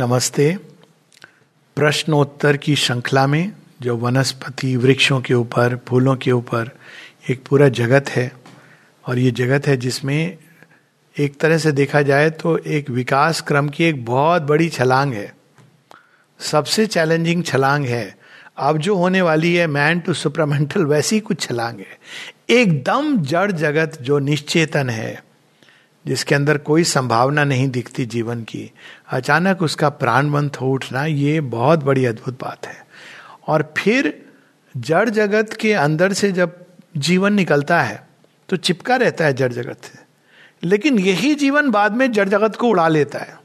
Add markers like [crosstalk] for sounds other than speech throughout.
नमस्ते। प्रश्नोत्तर की श्रृंखला में जो वनस्पति वृक्षों के ऊपर, फूलों के ऊपर एक पूरा जगत है, और ये जगत है जिसमें एक तरह से देखा जाए तो एक विकास क्रम की एक बहुत बड़ी छलांग है। सबसे चैलेंजिंग छलांग है। अब जो होने वाली है मैन टू सुपरामेंटल वैसी कुछ छलांग है। एकदम जड़ जगत जो निश्चेतन है। जिसके अंदर कोई संभावना नहीं दिखती जीवन की। अचानक उसका प्राणवंत हो उठना ये बहुत बड़ी अद्भुत बात है। और फिर जड़ जगत के अंदर से जब जीवन निकलता है तो चिपका रहता है जड़ जगत से। लेकिन यही जीवन बाद में जड़ जगत को उड़ा लेता है।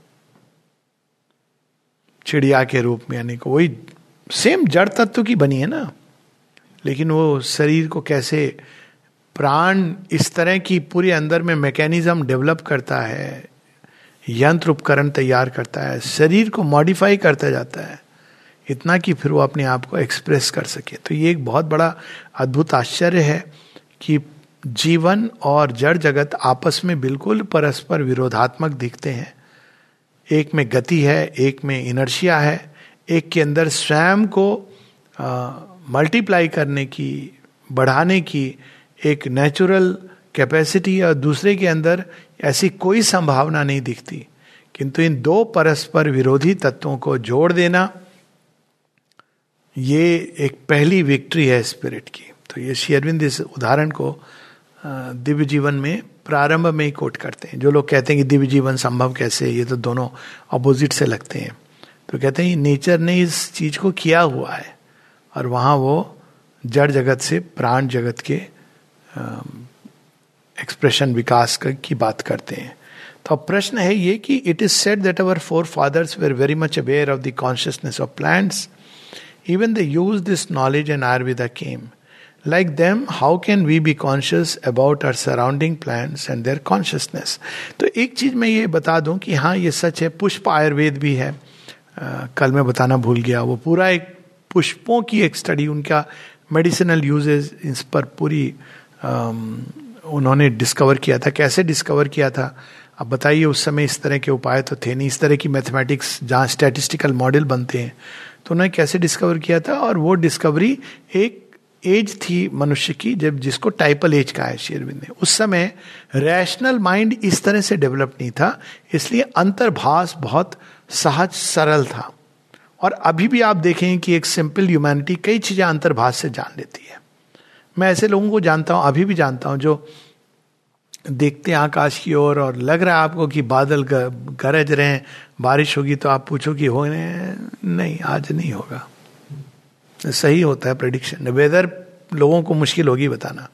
चिड़िया के रूप में यानी कि वही सेम जड़ तत्व की बनी है ना। लेकिन वो शरीर को कैसे प्राण इस तरह की पूरे अंदर में मैकेनिज्म डेवलप करता है, यंत्र उपकरण तैयार करता है, शरीर को मॉडिफाई करता जाता है, इतना कि फिर वो अपने आप को एक्सप्रेस कर सके। तो ये एक बहुत बड़ा अद्भुत आश्चर्य है कि जीवन और जड़ जगत आपस में बिल्कुल परस्पर विरोधात्मक दिखते हैं। एक में गति है, एक में इनर्शिया है, एक के अंदर स्वयं को मल्टीप्लाई करने की, बढ़ाने की एक नेचुरल कैपेसिटी और दूसरे के अंदर ऐसी कोई संभावना नहीं दिखती। किंतु इन दो परस्पर विरोधी तत्वों को जोड़ देना, ये एक पहली विक्ट्री है स्पिरिट की। तो ये श्री अरविंद इस उदाहरण को दिव्य जीवन में प्रारंभ में ही कोट करते हैं। जो लोग कहते हैं कि दिव्य जीवन संभव कैसे ये तो दोनों अपोजिट से लगते हैं। तो कहते हैं नेचर ने इस चीज़ को किया हुआ है और वहाँ वो जड़ जगत से प्राण जगत के एक्सप्रेशन विकास की बात करते हैं तो अब प्रश्न है ये कि it is set that our forefathers were very much aware of the consciousness of plants even they use this knowledge and Ayurveda came like them how can we be conscious about our surrounding plants and their consciousness तो एक चीज़ मैं ये बता दूँ कि हाँ ये सच है पुष्प आयुर्वेद भी है आ, कल मैं बताना भूल गया वो पूरा एक पुष्पों की एक स्टडी उनका मेडिसिनल यूजेज इस पर पूरी उन्होंने डिस्कवर किया था। कैसे डिस्कवर किया था? अब बताइए, उस समय इस तरह के उपाय तो थे नहीं। इस तरह की मैथमेटिक्स जहाँ स्टैटिस्टिकल मॉडल बनते हैं। तो उन्होंने कैसे डिस्कवर किया था? और वो डिस्कवरी एक एज थी मनुष्य की, जब जिसको टाइपल एज का है शेरविंद ने। उस समय रैशनल माइंड इस तरह से डेवलप नहीं था, इसलिए अंतर्भाष बहुत सहज सरल था। और अभी भी आप देखें कि एक सिंपल ह्यूमैनिटी कई चीज़ें अंतर्भाष से जान लेती है। मैं ऐसे लोगों को जानता हूँ अभी भी जानता हूँ जो देखते हैं आकाश की ओर और, और लग रहा है आपको कि बादल गरज रहे हैं बारिश होगी तो आप पूछो कि हो नहीं आज नहीं होगा। सही होता है प्रडिक्शन वेदर लोगों को मुश्किल होगी बताना।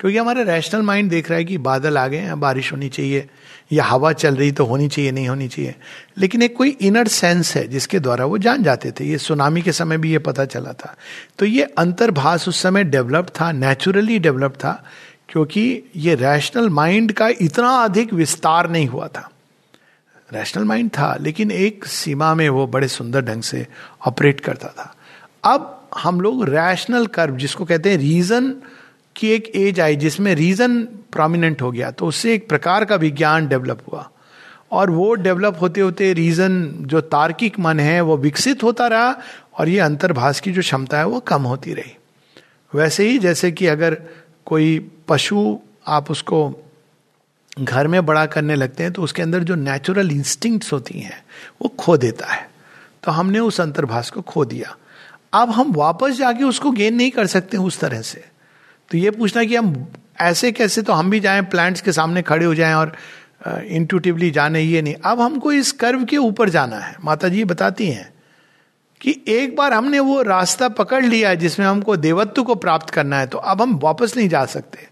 क्योंकि हमारा रैशनल माइंड देख रहा है कि बादल आ गए हैं, बारिश होनी चाहिए, या हवा चल रही तो होनी चाहिए, नहीं होनी चाहिए। लेकिन एक कोई इनर सेंस है जिसके द्वारा वो जान जाते थे। ये सुनामी के समय भी ये पता चला था। तो ये अंतर्भाष उस समय डेवलप था नेचुरली डेवलप था, क्योंकि ये रैशनल माइंड का इतना अधिक विस्तार नहीं हुआ था। रैशनल माइंड था, लेकिन एक सीमा में वो बड़े सुंदर ढंग से ऑपरेट करता था। अब हम लोग रैशनल कर्व जिसको कहते हैं रीजन की एक एज आई जिसमें रीजन प्रोमिनेंट हो गया तो उससे एक प्रकार का विज्ञान डेवलप हुआ। और वो डेवलप होते होते रीजन जो तार्किक मन है, वो विकसित होता रहा और ये अंतर्भाष की जो क्षमता है, वो कम होती रही। वैसे ही जैसे कि अगर कोई पशु आप उसको घर में बड़ा करने लगते हैं तो उसके अंदर जो नेचुरल इंस्टिंक्ट्स होती हैं, वो खो देता है। तो हमने उस अंतर्भाष को खो दिया। अब हम वापस जाके उसको गेन नहीं कर सकते उस तरह से। तो ये पूछना कि हम ऐसे कैसे तो हम भी जाएँ प्लांट्स के सामने खड़े हो जाएँ और इंटूटिवली जाने ये नहीं। अब हमको इस कर्व के ऊपर जाना है। माता जी बताती हैं कि एक बार हमने वो रास्ता पकड़ लिया है जिसमें हमको देवत्व को प्राप्त करना है तो अब हम वापस नहीं जा सकते।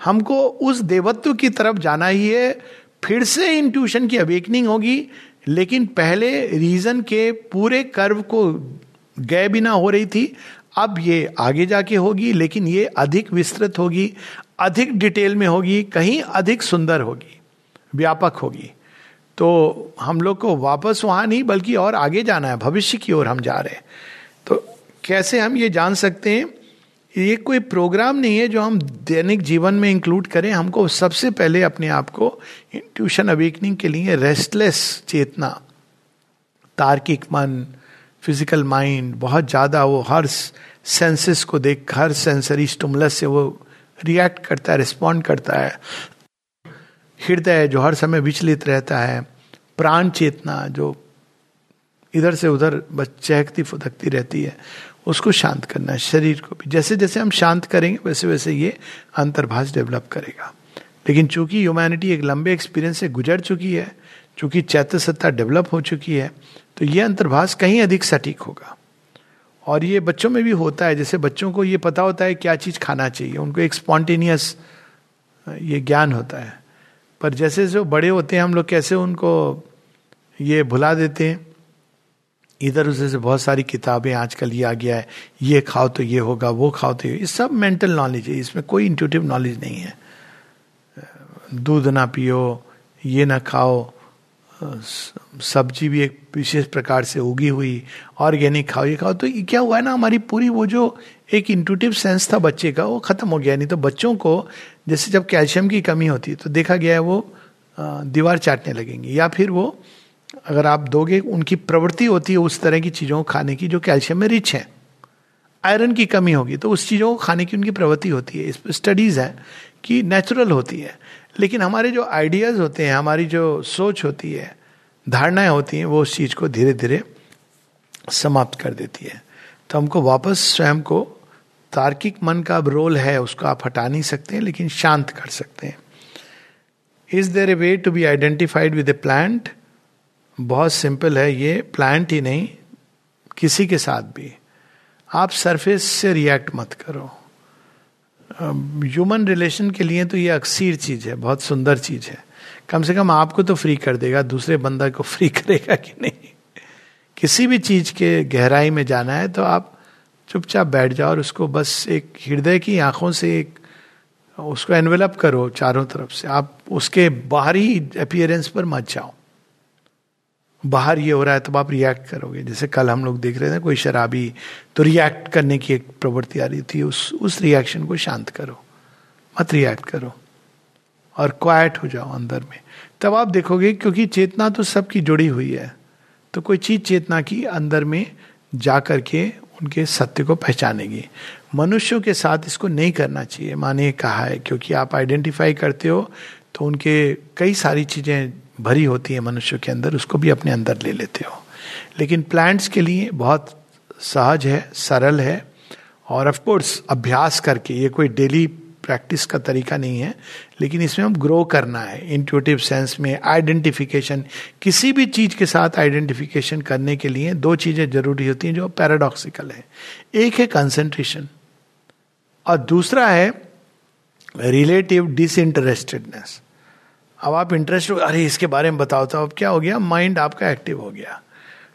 हमको उस देवत्व की तरफ़ जाना ही है। फिर से इंट्यूशन की अवेकनिंग होगी, लेकिन पहले रीजन के पूरे कर्व को गए बिना हो रही थी। अब ये आगे जाके होगी, लेकिन ये अधिक विस्तृत होगी, अधिक डिटेल में होगी, कहीं अधिक सुंदर होगी, व्यापक होगी। तो हम लोग को वापस वहाँ नहीं, बल्कि और आगे जाना है, भविष्य की ओर हम जा रहे हैं। तो कैसे हम ये जान सकते हैं? ये कोई प्रोग्राम नहीं है जो हम दैनिक जीवन में इंक्लूड करें। हमको सबसे पहले अपने आप को ट्यूशन अवेकनिंग के लिए रेस्टलेस चेतना, तार्किक मन फ़िज़िकल माइंड बहुत ज़्यादा वो हर सेंसेस को देख, हर सेंसरी स्टुमलस से वो रिएक्ट करता है रिस्पॉन्ड करता है। हृदय जो हर समय विचलित रहता है, प्राण चेतना जो इधर से उधर बस चहकती फुदकती रहती है, उसको शांत करना है, शरीर को भी। जैसे जैसे हम शांत करेंगे, वैसे वैसे ये अंतर्भाष डेवलप करेगा। लेकिन चूँकि ह्यूमैनिटी एक लंबे एक्सपीरियंस से गुजर चुकी है चूँकि चैत्य सत्ता डेवलप हो चुकी है तो ये अंतर्भाष कहीं अधिक सटीक होगा। और ये बच्चों में भी होता है, जैसे बच्चों को ये पता होता है क्या चीज़ खाना चाहिए, उनको एक स्पॉन्टेनियस, ये ज्ञान होता है। पर जैसे जो बड़े होते हैं, हम लोग कैसे उनको ये भुला देते हैं। इधर उधर से बहुत सारी किताबें आजकल ये आ गया है, ये खाओ तो ये होगा, वो खाओ तो ये इस सब मेंटल नॉलेज है, इसमें कोई इंट्यूटिव नॉलेज नहीं है। दूध ना पियो, ये ना खाओ सब्ज़ी भी एक विशेष प्रकार से उगी हुई ऑर्गेनिक खाओ, ये खाओ। तो ये क्या हुआ है ना, हमारी पूरी वो जो एक इंटूटिव सेंस था बच्चे का, वो खत्म हो गया। नहीं तो बच्चों को, जैसे जब कैल्शियम की कमी होती है तो देखा गया है वो दीवार चाटने लगेंगे। या फिर वो, अगर आप दोगे, उनकी प्रवृत्ति होती है उस तरह की चीज़ों को खाने की, जो कैल्शियम में रिच है। आयरन की कमी होगी तो उस चीज़ों को खाने की उनकी प्रवृत्ति होती है। इस पर स्टडीज़ है कि नेचुरल होती है। लेकिन हमारे जो आइडियाज़ होते हैं, हमारी जो सोच होती है, धारणाएँ होती हैं, वो उस चीज़ को धीरे धीरे समाप्त कर देती है। तो हमको वापस स्वयं को तार्किक मन का अब रोल है, उसको आप हटा नहीं सकते हैं, लेकिन शांत कर सकते हैं। Is there a way to be identified with a plant बहुत सिंपल है, ये प्लांट ही नहीं, किसी के साथ भी। आप सरफेस से रिएक्ट मत करो। ह्यूमन रिलेशन के लिए तो ये अक्सीर चीज़ है, बहुत सुंदर चीज़ है। कम से कम आपको तो फ्री कर देगा, दूसरे बंदा को फ्री [laughs] करेगा कि नहीं। किसी भी चीज़ के गहराई में जाना है तो आप चुपचाप बैठ जाओ और उसको बस एक हृदय की आँखों से एक, उसको एनवेलप करो चारों तरफ़ से। आप उसके बाहरी अपियरेंस पर मत जाओ। बाहर ये हो रहा है, तब आप रिएक्ट करोगे। जैसे कल हम लोग देख रहे थे, कोई शराबी तो रिएक्ट करने की एक प्रवृत्ति आ रही थी, उस उस रिएक्शन को शांत करो, मत रिएक्ट करो और क्वाइट हो जाओ अंदर में। तब आप देखोगे क्योंकि चेतना तो सबकी जुड़ी हुई है तो कोई चीज़ चेतना की अंदर में जा करके उनके सत्य को पहचानेगी। मनुष्यों के साथ इसको नहीं करना चाहिए माने कहा है, क्योंकि आप आइडेंटिफाई करते हो तो उनके कई सारी चीज़ें भरी होती है मनुष्य के अंदर, उसको भी अपने अंदर ले लेते हो। लेकिन प्लांट्स के लिए बहुत सहज है, सरल है, और ऑफ़ कोर्स अभ्यास करके, ये कोई डेली प्रैक्टिस का तरीका नहीं है, लेकिन इसमें हम ग्रो करना है इंट्यूटिव सेंस में आइडेंटिफिकेशन किसी भी चीज़ के साथ आइडेंटिफिकेशन करने के लिए दो चीज़ें ज़रूरी होती हैं जो पैराडॉक्सिकल है। एक है कंसेंट्रेशन और दूसरा है रिलेटिव डिसइंटरेस्टेडनेस अब आप इंटरेस्ट अरे इसके बारे में बताओ तो अब क्या हो गया? माइंड आपका एक्टिव हो गया।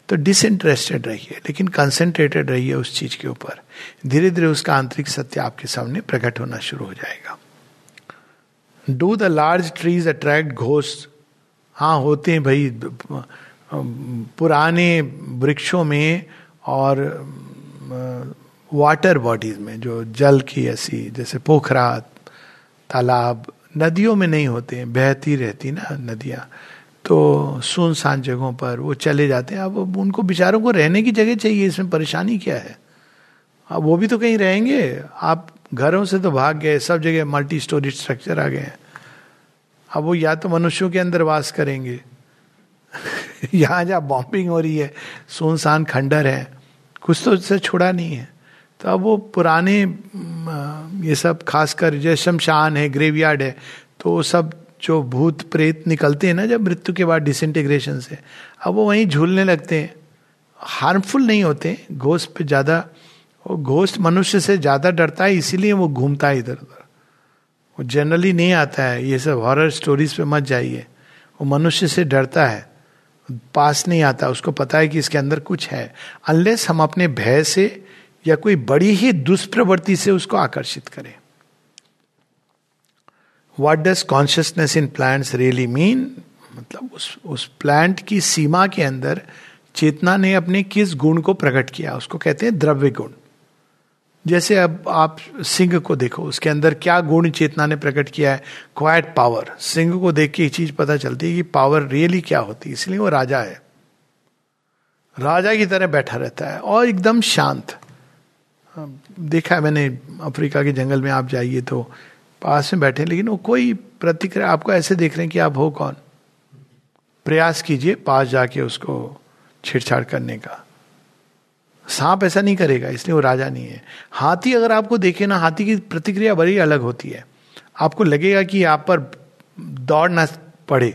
तो डिसइंटरेस्टेड रहिए, लेकिन कंसेंट्रेटेड रहिए उस चीज़ के ऊपर। धीरे धीरे उसका आंतरिक सत्य आपके सामने प्रकट होना शुरू हो जाएगा। Do the large trees attract ghost हाँ होते हैं भाई पुराने वृक्षों में और वाटर बॉडीज में, जो जल की ऐसी, जैसे पोखरा, तालाब नदियों में नहीं होते हैं, बहती रहती ना नदियाँ। तो सुनसान जगहों पर वो चले जाते हैं। अब उनको बेचारों को रहने की जगह चाहिए, इसमें परेशानी क्या है? अब वो भी तो कहीं रहेंगे। आप घरों से तो भाग गए, सब जगह मल्टी स्टोरी स्ट्रक्चर आ गए हैं। अब वो या तो मनुष्यों के अंदर वास करेंगे। [laughs] यहाँ जहाँ बॉम्बिंग हो रही है, सुनसान खंडर है। कुछ तो उससे छुड़ा नहीं है। तो अब वो पुराने ये सब खासकर जैसे शमशान है, ग्रेवयार्ड है तो वो सब जो भूत प्रेत निकलते हैं ना जब मृत्यु के बाद डिसइंटीग्रेशन से, अब वो वहीं झूलने लगते हैं। हार्मफुल नहीं होते घोस्ट पे ज़्यादा, वो घोस्ट मनुष्य से ज़्यादा डरता है, इसीलिए वो घूमता है इधर उधर। वो जनरली नहीं आता है, ये सब हॉरर स्टोरीज पे मत जाइए। वो मनुष्य से डरता है, पास नहीं आता, उसको पता है कि इसके अंदर कुछ है। अनलेस हम अपने भय से या कोई बड़ी ही दुष्प्रवृत्ति से उसको आकर्षित करें। What does consciousness in plants really mean मतलब उस उस प्लांट की सीमा के अंदर चेतना ने अपने किस गुण को प्रकट किया? उसको कहते हैं द्रव्य गुण। जैसे अब आप सिंह को देखो, उसके अंदर क्या गुण चेतना ने प्रकट किया है? क्वाइट पावर सिंह को देख के ये चीज़ पता चलती है कि पावर रियली क्या होती है, इसलिए वो राजा है। राजा की तरह बैठा रहता है और एकदम शांत। देखा है मैंने अफ्रीका के जंगल में आप जाइए तो पास में बैठे लेकिन वो कोई प्रतिक्रिया, आपको ऐसे देख रहे हैं कि आप हो कौन? प्रयास कीजिए पास जाके उसको छेड़छाड़ करने का। सांप ऐसा नहीं करेगा, इसलिए वो राजा नहीं है। हाथी अगर आपको देखे ना, हाथी की प्रतिक्रिया बड़ी अलग होती है। आपको लगेगा कि आप पर दौड़ ना पड़े।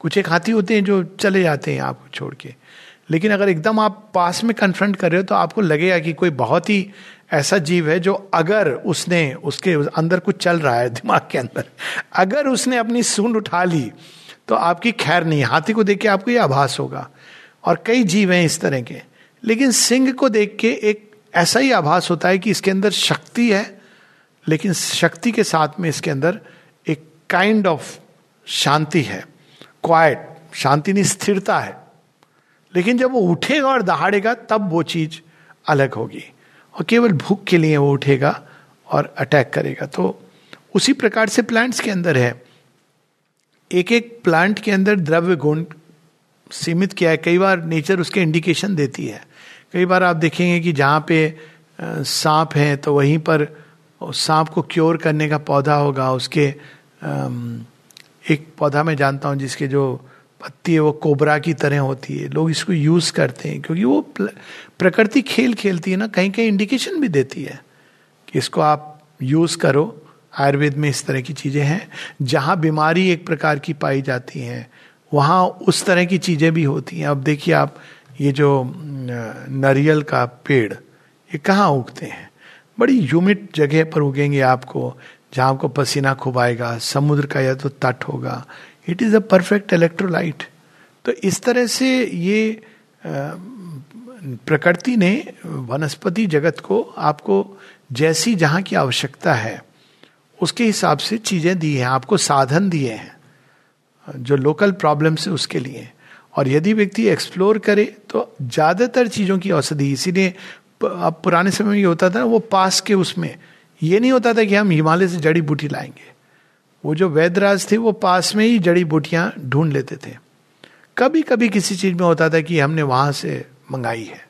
कुछ एक हाथी होते हैं जो चले जाते हैं आपको छोड़ के। लेकिन अगर एकदम आप पास में कन्फ्रंट कर रहे हो तो आपको लगेगा कि कोई बहुत ही ऐसा जीव है जो अगर उसने उसके अंदर कुछ चल रहा है, दिमाग के अंदर, अगर उसने अपनी सूंड उठा ली तो आपकी खैर नहीं, हाथी को देख के आपको ये आभास होगा। और कई जीव हैं इस तरह के। लेकिन सिंह को देख के एक ऐसा ही आभास होता है कि इसके अंदर शक्ति है, लेकिन शक्ति के साथ में इसके अंदर एक काइंड ऑफ़ शांति है। क्वाइट शांति नहीं, स्थिरता है। लेकिन जब वो उठेगा और दहाड़ेगा, तब वो चीज़ अलग होगी। और केवल भूख के लिए वो उठेगा और अटैक करेगा। तो उसी प्रकार से प्लांट्स के अंदर है। एक एक प्लांट के अंदर द्रव्य गुण सीमित किया है। कई बार नेचर उसके इंडिकेशन देती है। कई बार आप देखेंगे कि जहाँ पे सांप है तो वहीं पर सांप को क्योर करने का पौधा होगा। उसके एक पौधा मैं जानता हूँ जिसके जो पत्ती है, वो कोबरा की तरह होती है। लोग इसको यूज़ करते हैं, क्योंकि वो प्रकृति खेल खेलती है ना कहीं कहीं इंडिकेशन भी देती है कि इसको आप यूज़ करो। आयुर्वेद में इस तरह की चीज़ें हैं। जहाँ बीमारी एक प्रकार की पाई जाती है, वहाँ उस तरह की चीज़ें भी होती हैं। अब देखिए आप, ये जो नरियल का पेड़, ये कहाँ उगते हैं? बड़ी ह्यूमिड जगह पर उगेंगे आपको, जहाँ आपको पसीना खुबाएगा समुद्र का या तो तट होगा it is a perfect electrolyte तो इस तरह से ये प्रकृति ने वनस्पति जगत को आपको जैसी जहाँ की आवश्यकता है, उसके हिसाब से चीज़ें दी हैं, आपको साधन दिए हैं, जो लोकल प्रॉब्लम्स है उसके लिए। और यदि व्यक्ति एक्सप्लोर करे तो ज़्यादातर चीज़ों की औषधि, इसीलिए अब पुराने समय में ये होता था वो पास के उसमें। ये नहीं होता था कि हम हिमालय से जड़ी बूटी लाएँगे। वो जो वैदराज थे, वो पास में ही जड़ी बूटियाँ ढूंढ लेते थे। कभी कभी किसी चीज़ में होता था कि हमने वहाँ से मंगाई है।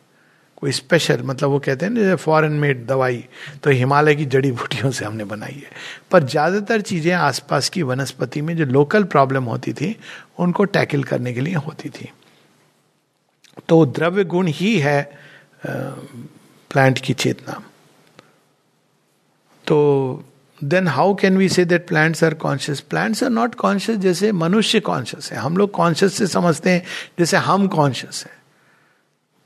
कोई स्पेशल मतलब वो कहते हैं ना फॉरेन मेड दवाई तो हिमालय की जड़ी बूटियों से हमने बनाई है। पर ज़्यादातर चीज़ें आसपास की वनस्पति में जो लोकल प्रॉब्लम होती थी, उनको टैकल करने के लिए होती थी। तो द्रव्य गुण ही है प्लांट की चेतना। तो then how can we say that plants are conscious plants are not conscious जैसे मनुष्य कॉन्शियस है। हम लोग कॉन्शियस से समझते हैं, जैसे हम कॉन्शियस है।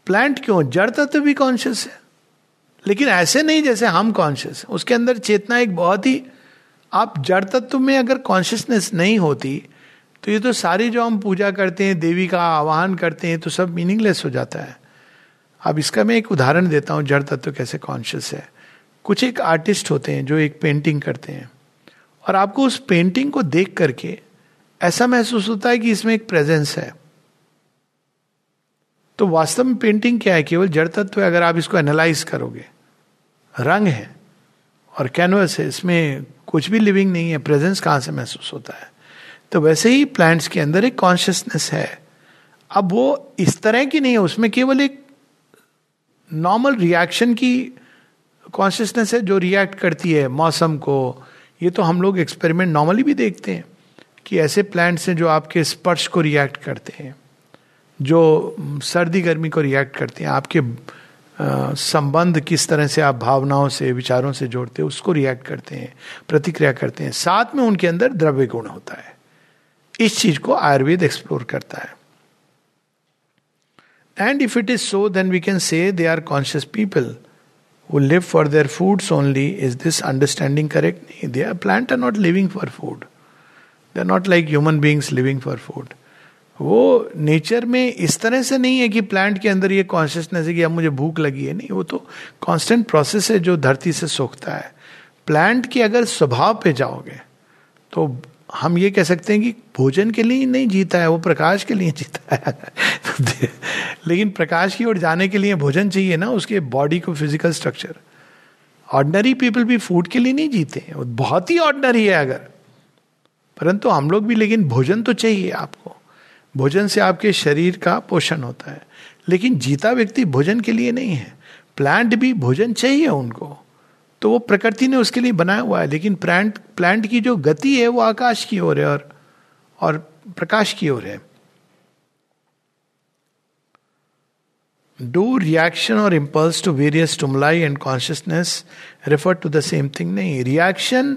प्लांट क्यों? जड़ तत्व भी कॉन्शियस है। लेकिन ऐसे नहीं जैसे हम कॉन्शियस है। उसके अंदर चेतना एक बहुत ही, आप जड़ तत्व में अगर कॉन्शियसनेस नहीं होती तो ये तो सारी जो हम पूजा करते हैं, देवी का आवाहन करते हैं तो सब मीनिंगलेस हो जाता है। अब इसका मैं एक उदाहरण देता हूँ, जड़ तत्व कैसे कॉन्शियस है। कुछ एक आर्टिस्ट होते हैं जो एक पेंटिंग करते हैं। और आपको उस पेंटिंग को देख करके ऐसा महसूस होता है कि इसमें एक प्रेजेंस है। तो वास्तव में पेंटिंग क्या है? केवल जड़ तत्व है अगर आप इसको एनालाइज करोगे। रंग है और कैनवस है, इसमें कुछ भी लिविंग नहीं है प्रेजेंस कहाँ से महसूस होता है? तो वैसे ही प्लांट्स के अंदर एक कॉन्शियसनेस है। अब वो इस तरह की नहीं है, उसमें केवल एक नॉर्मल रिएक्शन की कॉन्शियसनेस है जो रिएक्ट करती है मौसम को। ये तो हम लोग एक्सपेरिमेंट नॉर्मली भी देखते हैं कि ऐसे प्लांट्स हैं जो आपके स्पर्श को रिएक्ट करते हैं, जो सर्दी गर्मी को रिएक्ट करते हैं। आपके संबंध किस तरह से आप भावनाओं से, विचारों से जोड़ते हैं, उसको रिएक्ट करते हैं, प्रतिक्रिया करते हैं। साथ में उनके अंदर द्रव्य गुण होता है। इस चीज़ को आयुर्वेद एक्सप्लोर करता है। And if it is so then we can say they are conscious people who live for their foods only, is this understanding correct? They are plant are not living for food. They are not like human beings living for food. वो nature में इस तरह से नहीं है कि plant के अंदर ये कॉन्शियसनेस है कि अब मुझे भूख लगी है नहीं वो तो कांस्टेंट प्रोसेस है जो धरती से सोखता है प्लांट के अगर स्वभाव पे जाओगे तो हम ये कह सकते हैं कि भोजन के लिए नहीं जीता है, वो प्रकाश के लिए जीता है। [laughs] लेकिन प्रकाश की ओर जाने के लिए भोजन चाहिए ना, उसके बॉडी को फ़िज़िकल स्ट्रक्चर ऑर्डनरी पीपल भी फ़ूड के लिए नहीं जीते वो बहुत ही ऑर्डनरी है अगर। परंतु हम लोग भी, लेकिन भोजन तो चाहिए आपको। भोजन से आपके शरीर का पोषण होता है। लेकिन जीता व्यक्ति भोजन के लिए नहीं है। प्लांट भी भोजन चाहिए उनको। तो वो प्रकृति ने उसके लिए बनाया हुआ है, लेकिन प्लांट प्लांट की जो गति है, वो आकाश की ओर है और और प्रकाश की ओर है। डू रिएक्शन और impulse to various stimuli and consciousness refer to the same thing नहीं रिएक्शन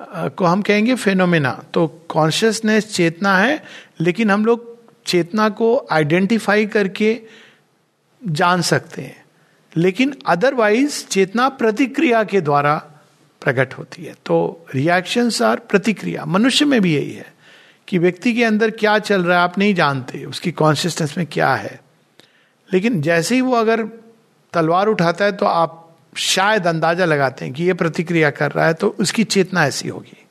को हम कहेंगे फेनोमेना तो कॉन्शियसनेस चेतना है, लेकिन हम लोग चेतना को आइडेंटिफाई करके जान सकते हैं। लेकिन अदरवाइज़ चेतना प्रतिक्रिया के द्वारा प्रकट होती है। तो रिएक्शंस आर प्रतिक्रिया। मनुष्य में भी यही है कि व्यक्ति के अंदर क्या चल रहा है, आप नहीं जानते उसकी कॉन्शियसनेस में क्या है। लेकिन जैसे ही वो अगर तलवार उठाता है तो आप शायद अंदाज़ा लगाते हैं कि ये प्रतिक्रिया कर रहा है तो उसकी चेतना ऐसी होगी।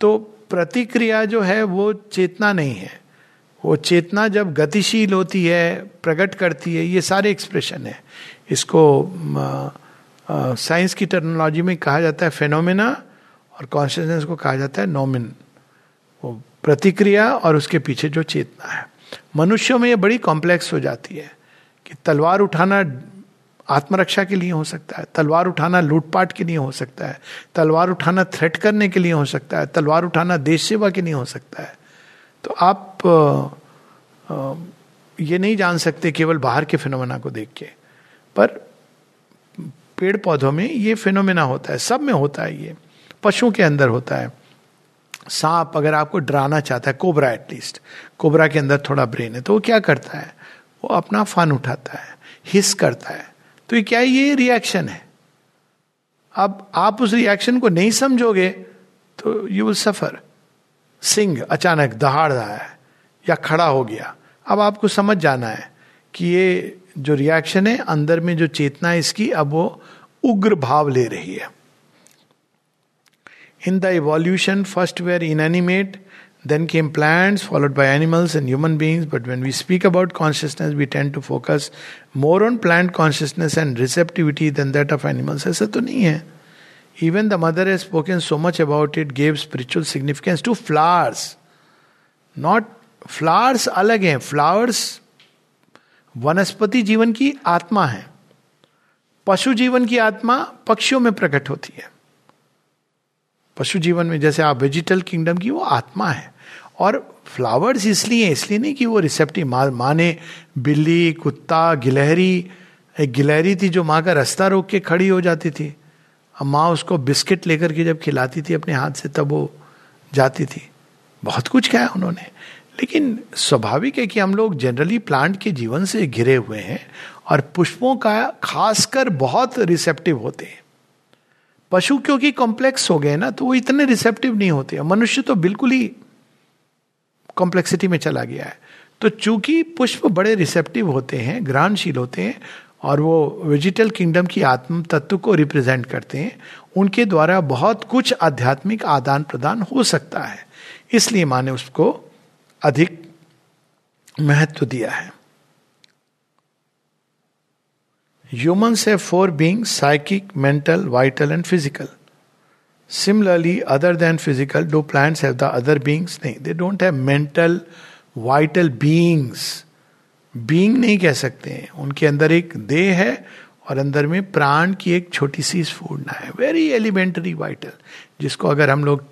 तो प्रतिक्रिया जो है वो चेतना नहीं है। वो चेतना जब गतिशील होती है, प्रकट करती है, ये सारे एक्सप्रेशन है। इसको साइंस की टेक्नोलॉजी में कहा जाता है फेनोमेना और कॉन्शियसनेस को कहा जाता है नोमिन वो प्रतिक्रिया और उसके पीछे जो चेतना है। मनुष्यों में ये बड़ी कॉम्प्लेक्स हो जाती है कि तलवार उठाना आत्मरक्षा के लिए हो सकता है, तलवार उठाना लूटपाट के लिए हो सकता है, तलवार उठाना थ्रेट करने के लिए हो सकता है, तलवार उठाना देश सेवा के लिए हो सकता है। तो आप ये नहीं जान सकते केवल बाहर के फिनोमेना को देख के, पर पेड़ पौधों में ये फिनोमेना होता है, सब में होता है ये, पशुओं के अंदर होता है। सांप अगर आपको डराना चाहता है, कोबरा एटलीस्ट कोबरा के अंदर थोड़ा ब्रेन है तो वो क्या करता है? वो अपना फन उठाता है हिस करता है। तो ये क्या ये रिएक्शन है। अब आप उस रिएक्शन को नहीं समझोगे तो यू विल सफ़र सिंह अचानक दहाड़ रहा है या खड़ा हो गया। अब आपको समझ जाना है कि ये जो रिएक्शन है, अंदर में जो चेतना है इसकी, अब वो उग्र भाव ले रही है। In the evolution first were inanimate then came plants followed by animals and human beings but when we speak about consciousness we tend to focus more on plant consciousness and receptivity than that of animals ऐसा तो नहीं है। Even the mother has spoken so much about it, gave spiritual significance to flowers. Not flowers अलग हैं flowers वनस्पति जीवन की आत्मा है। पशु जीवन की आत्मा पक्षियों में प्रकट होती है। पशु जीवन में जैसे आप वेजिटल किंगडम की वो आत्मा है। और फ्लावर्स इसलिए इसलिए नहीं कि वो रिसेप्टिव माँ माँ बिल्ली कुत्ता गिलहरी एक गिलहरी थी जो माँ का रास्ता रोक के खड़ी हो जाती थी। अब माँ उसको बिस्किट लेकर के जब खिलाती थी अपने हाथ से, तब वो जाती थी। बहुत कुछ कहा उन्होंने। लेकिन स्वाभाविक है कि हम लोग जनरली प्लांट के जीवन से घिरे हुए हैं और पुष्पों का खासकर बहुत रिसेप्टिव होते हैं। पशु क्योंकि कॉम्प्लेक्स हो गए ना तो वो इतने रिसेप्टिव नहीं होते मनुष्य तो बिल्कुल ही कॉम्प्लेक्सिटी में चला गया है। तो चूँकि पुष्प बड़े रिसेप्टिव होते हैं, ग्रहणशील होते हैं और वो वेजिटल किंगडम की आत्म तत्व को रिप्रेजेंट करते हैं। उनके द्वारा बहुत कुछ आध्यात्मिक आदान प्रदान हो सकता है। इसलिए माने उसको अधिक महत्व दिया है। ह्यूमन से four being psychic mental vital and physical similarly other than physical do plants have other beings नहीं they don't have mental vital beings being नहीं कह सकते हैं। उनके अंदर एक देह है और अंदर में प्राण की एक छोटी सी स्फूर्णा है। वेरी एलिमेंटरी वाइटल जिसको अगर हम लोग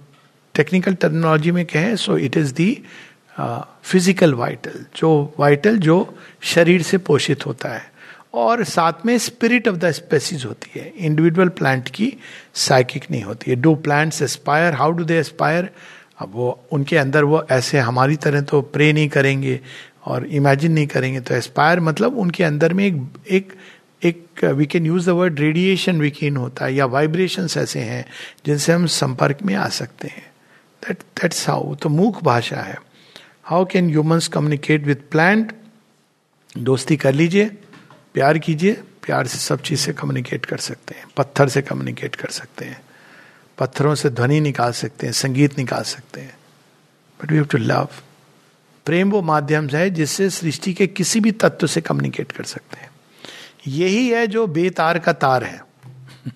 टेक्निकल टेक्नोलॉजी में कहें so it is the physical vital जो वाइटल जो शरीर से पोषित होता है। और साथ में स्पिरिट ऑफ़ द स्पेसिस होती है। इंडिविजुअल प्लांट की साइकिक नहीं होती है। Do plants aspire how do they aspire अब वो, उनके अंदर वो ऐसे हमारी तरह तो प्रे नहीं करेंगे। और इमेजिन नहीं करेंगे तो एस्पायर मतलब उनके अंदर में एक एक एक we can use the word radiation विकीन होता है, या वाइब्रेशंस ऐसे हैं जिनसे हम संपर्क में आ सकते हैं। दैट दैट्स हाउ तो मूक भाषा है। How can humans communicate with plant दोस्ती कर लीजिए, प्यार कीजिए, प्यार से सब चीज़ से कम्युनिकेट कर सकते हैं, पत्थर से कम्युनिकेट कर सकते हैं, पत्थरों से ध्वनि निकाल सकते हैं, संगीत निकाल सकते हैं। But we have to love प्रेम वो माध्यम है जिससे सृष्टि के किसी भी तत्व से कम्युनिकेट कर सकते हैं। यही है जो बेतार का तार है। [laughs]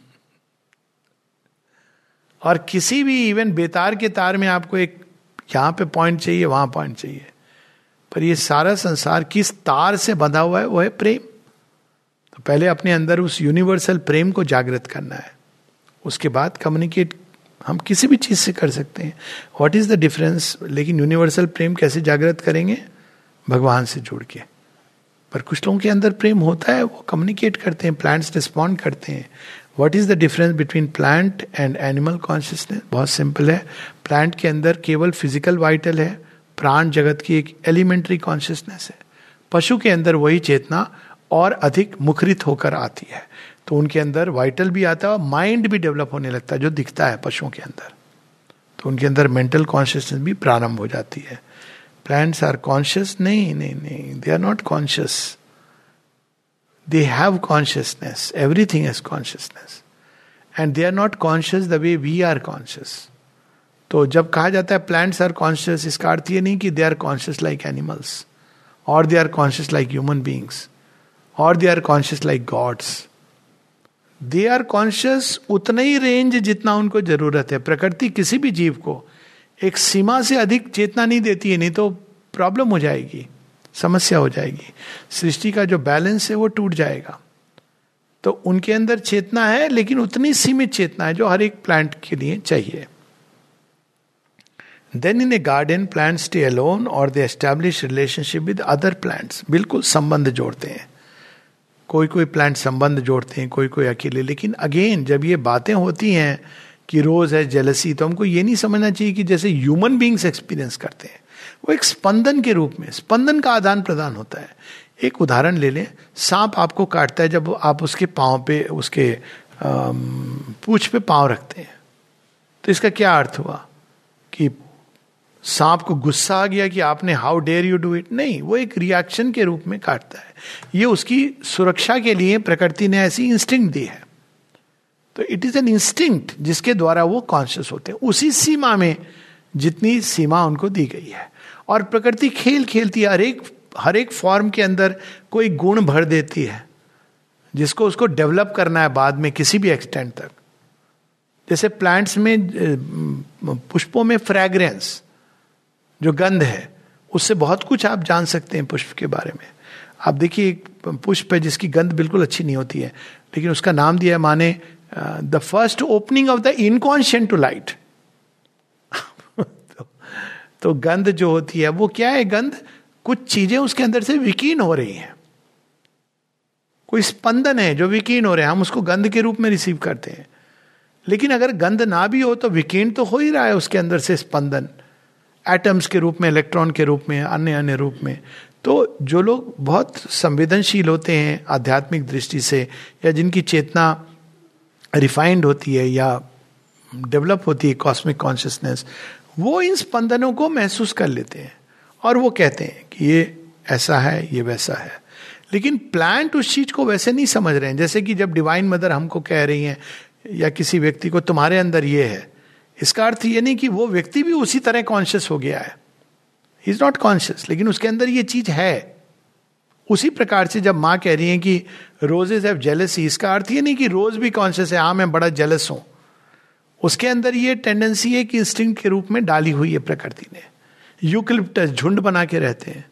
और किसी भी इवन बेतार के तार में आपको एक यहाँ पे पॉइंट चाहिए, वहाँ पॉइंट चाहिए। पर ये सारा संसार किस तार से बंधा हुआ है, वो है प्रेम। तो पहले अपने अंदर उस यूनिवर्सल प्रेम को जागृत करना है। उसके बाद कम्युनिकेट हम किसी भी चीज़ से कर सकते हैं। व्हाट इज़ द डिफरेंस लेकिन यूनिवर्सल प्रेम कैसे जागृत करेंगे? भगवान से जुड़ के। पर कुछ लोगों के अंदर प्रेम होता है, वो कम्युनिकेट करते हैं प्लांट्स रिस्पॉन्ड करते हैं। What is the difference between plant and animal consciousness बहुत सिंपल है। प्लांट के अंदर केवल फ़िज़िकल वाइटल है। प्राण जगत की एक एलिमेंट्री कॉन्शियसनेस है। पशु के अंदर वही चेतना और अधिक मुखरित होकर आती है। तो उनके अंदर वाइटल भी आता है और माइंड भी डेवलप होने लगता है, जो दिखता है पशुओं के अंदर। तो उनके अंदर मेंटल कॉन्शियसनेस भी प्रारंभ हो जाती है। प्लांट्स आर कॉन्शियस नहीं नहीं नहीं they are not conscious they have consciousness everything is consciousness and they are not conscious the way we are conscious तो जब कहा जाता है प्लांट्स आर कॉन्शियस इसका अर्थ ये नहीं कि they are conscious like animals और they are conscious like human beings और they are conscious like gods they are conscious उतना ही रेंज जितना उनको ज़रूरत है। प्रकृति किसी भी जीव को एक सीमा से अधिक चेतना नहीं देती है, नहीं तो प्रॉब्लम हो जाएगी, समस्या हो जाएगी। सृष्टि का जो बैलेंस है वो टूट जाएगा। तो उनके अंदर चेतना है, लेकिन उतनी सीमित चेतना है जो हर एक प्लांट के लिए चाहिए। Then in a garden plant stay alone और they establish relationship with other plants बिल्कुल संबंध जोड़ते हैं। कोई कोई प्लांट संबंध जोड़ते हैं कोई कोई अकेले। लेकिन अगेन जब ये बातें होती हैं कि रोज है जेलसी तो हमको ये नहीं समझना चाहिए कि जैसे ह्यूमन बींग्स एक्सपीरियंस करते हैं। वो एक स्पंदन के रूप में, स्पंदन का आदान प्रदान होता है। एक उदाहरण ले लें, सांप आपको काटता है जब आप उसके पाँव पे, उसके पूछ पे पाँव रखते हैं। तो इसका क्या अर्थ हुआ कि सांप को गुस्सा आ गया कि आपने how dare you do it नहीं, वो एक रिएक्शन के रूप में काटता है। ये उसकी सुरक्षा के लिए प्रकृति ने ऐसी इंस्टिंक्ट दी है। तो इट इज़ एन इंस्टिंक्ट जिसके द्वारा वो कॉन्शियस होते हैं। उसी सीमा में जितनी सीमा उनको दी गई है। और प्रकृति खेल खेलती है, हर एक हर एक फॉर्म के अंदर कोई गुण भर देती है, जिसको उसको डेवलप करना है बाद में किसी भी एक्सटेंट तक। जैसे प्लांट्स में पुष्पों में फ्रेग्रेंस जो गंध है, उससे बहुत कुछ आप जान सकते हैं पुष्प के बारे में। आप देखिए, एक पुष्प है जिसकी गंध बिल्कुल अच्छी नहीं होती है, लेकिन उसका नाम दिया है माने the first opening of the inconscient to light तो गंध जो होती है, वो क्या है गंध? कुछ चीज़ें उसके अंदर से विकीन हो रही हैं। कोई स्पंदन है जो विकीन हो रहे हैं, हम उसको गंध के रूप में रिसीव करते हैं। लेकिन अगर गंध ना भी हो तो विकीन तो हो ही रहा है उसके अंदर से स्पंदन। एटम्स के रूप में इलेक्ट्रॉन के रूप में, अन्य अन्य रूप में। तो जो लोग बहुत संवेदनशील होते हैं आध्यात्मिक दृष्टि से, या जिनकी चेतना रिफाइंड होती है या डेवलप होती है कॉस्मिक कॉन्शियसनेस वो इन स्पंदनों को महसूस कर लेते हैं और वो कहते हैं कि ये ऐसा है, ये वैसा है। लेकिन प्लांट उस चीज़ को वैसे नहीं समझ रहे हैं। जैसे कि जब डिवाइन मदर हमको कह रही हैं या किसी व्यक्ति को, तुम्हारे अंदर ये है। इसका अर्थ ये नहीं कि वो व्यक्ति भी उसी तरह कॉन्शियस हो गया है। इज़ नॉट कॉन्शियस लेकिन उसके अंदर ये चीज़ है। उसी प्रकार से जब माँ कह रही है कि रोजेज हैव जेलसी इसका अर्थ ये नहीं कि रोज भी कॉन्शियस है हाँ मैं बड़ा जेलस हूँ। उसके अंदर ये टेंडेंसी है कि इंस्टिंग के रूप में डाली हुई है प्रकृति ने। यूक्लिप्टस झुंड बना के रहते हैं।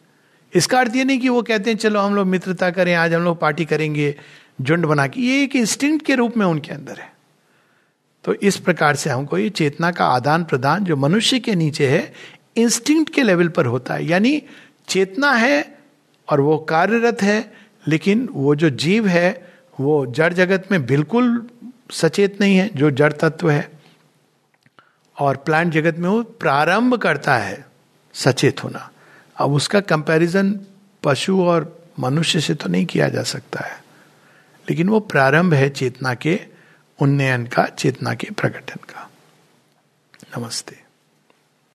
इसका अर्थ ये नहीं कि वो कहते हैं, चलो हम लोग मित्रता करें, आज हम लोग पार्टी करेंगे। झुंड बना के। ये एक इंस्टिंक्ट के रूप में उनके अंदर है। तो इस प्रकार से हमको ये चेतना का आदान प्रदान जो मनुष्य के नीचे है इंस्टिंक्ट के लेवल पर होता है। यानी चेतना है और वो कार्यरत है, लेकिन वो जो जीव है, वो जड़ जगत में बिल्कुल सचेत नहीं है, जो जड़ तत्व है। और प्लांट जगत में वो प्रारंभ करता है, सचेत होना। अब उसका कंपैरिजन पशु और मनुष्य से तो नहीं किया जा सकता है। लेकिन वो प्रारंभ है चेतना के उन्नयन का चेतना के प्रकटन का। नमस्ते।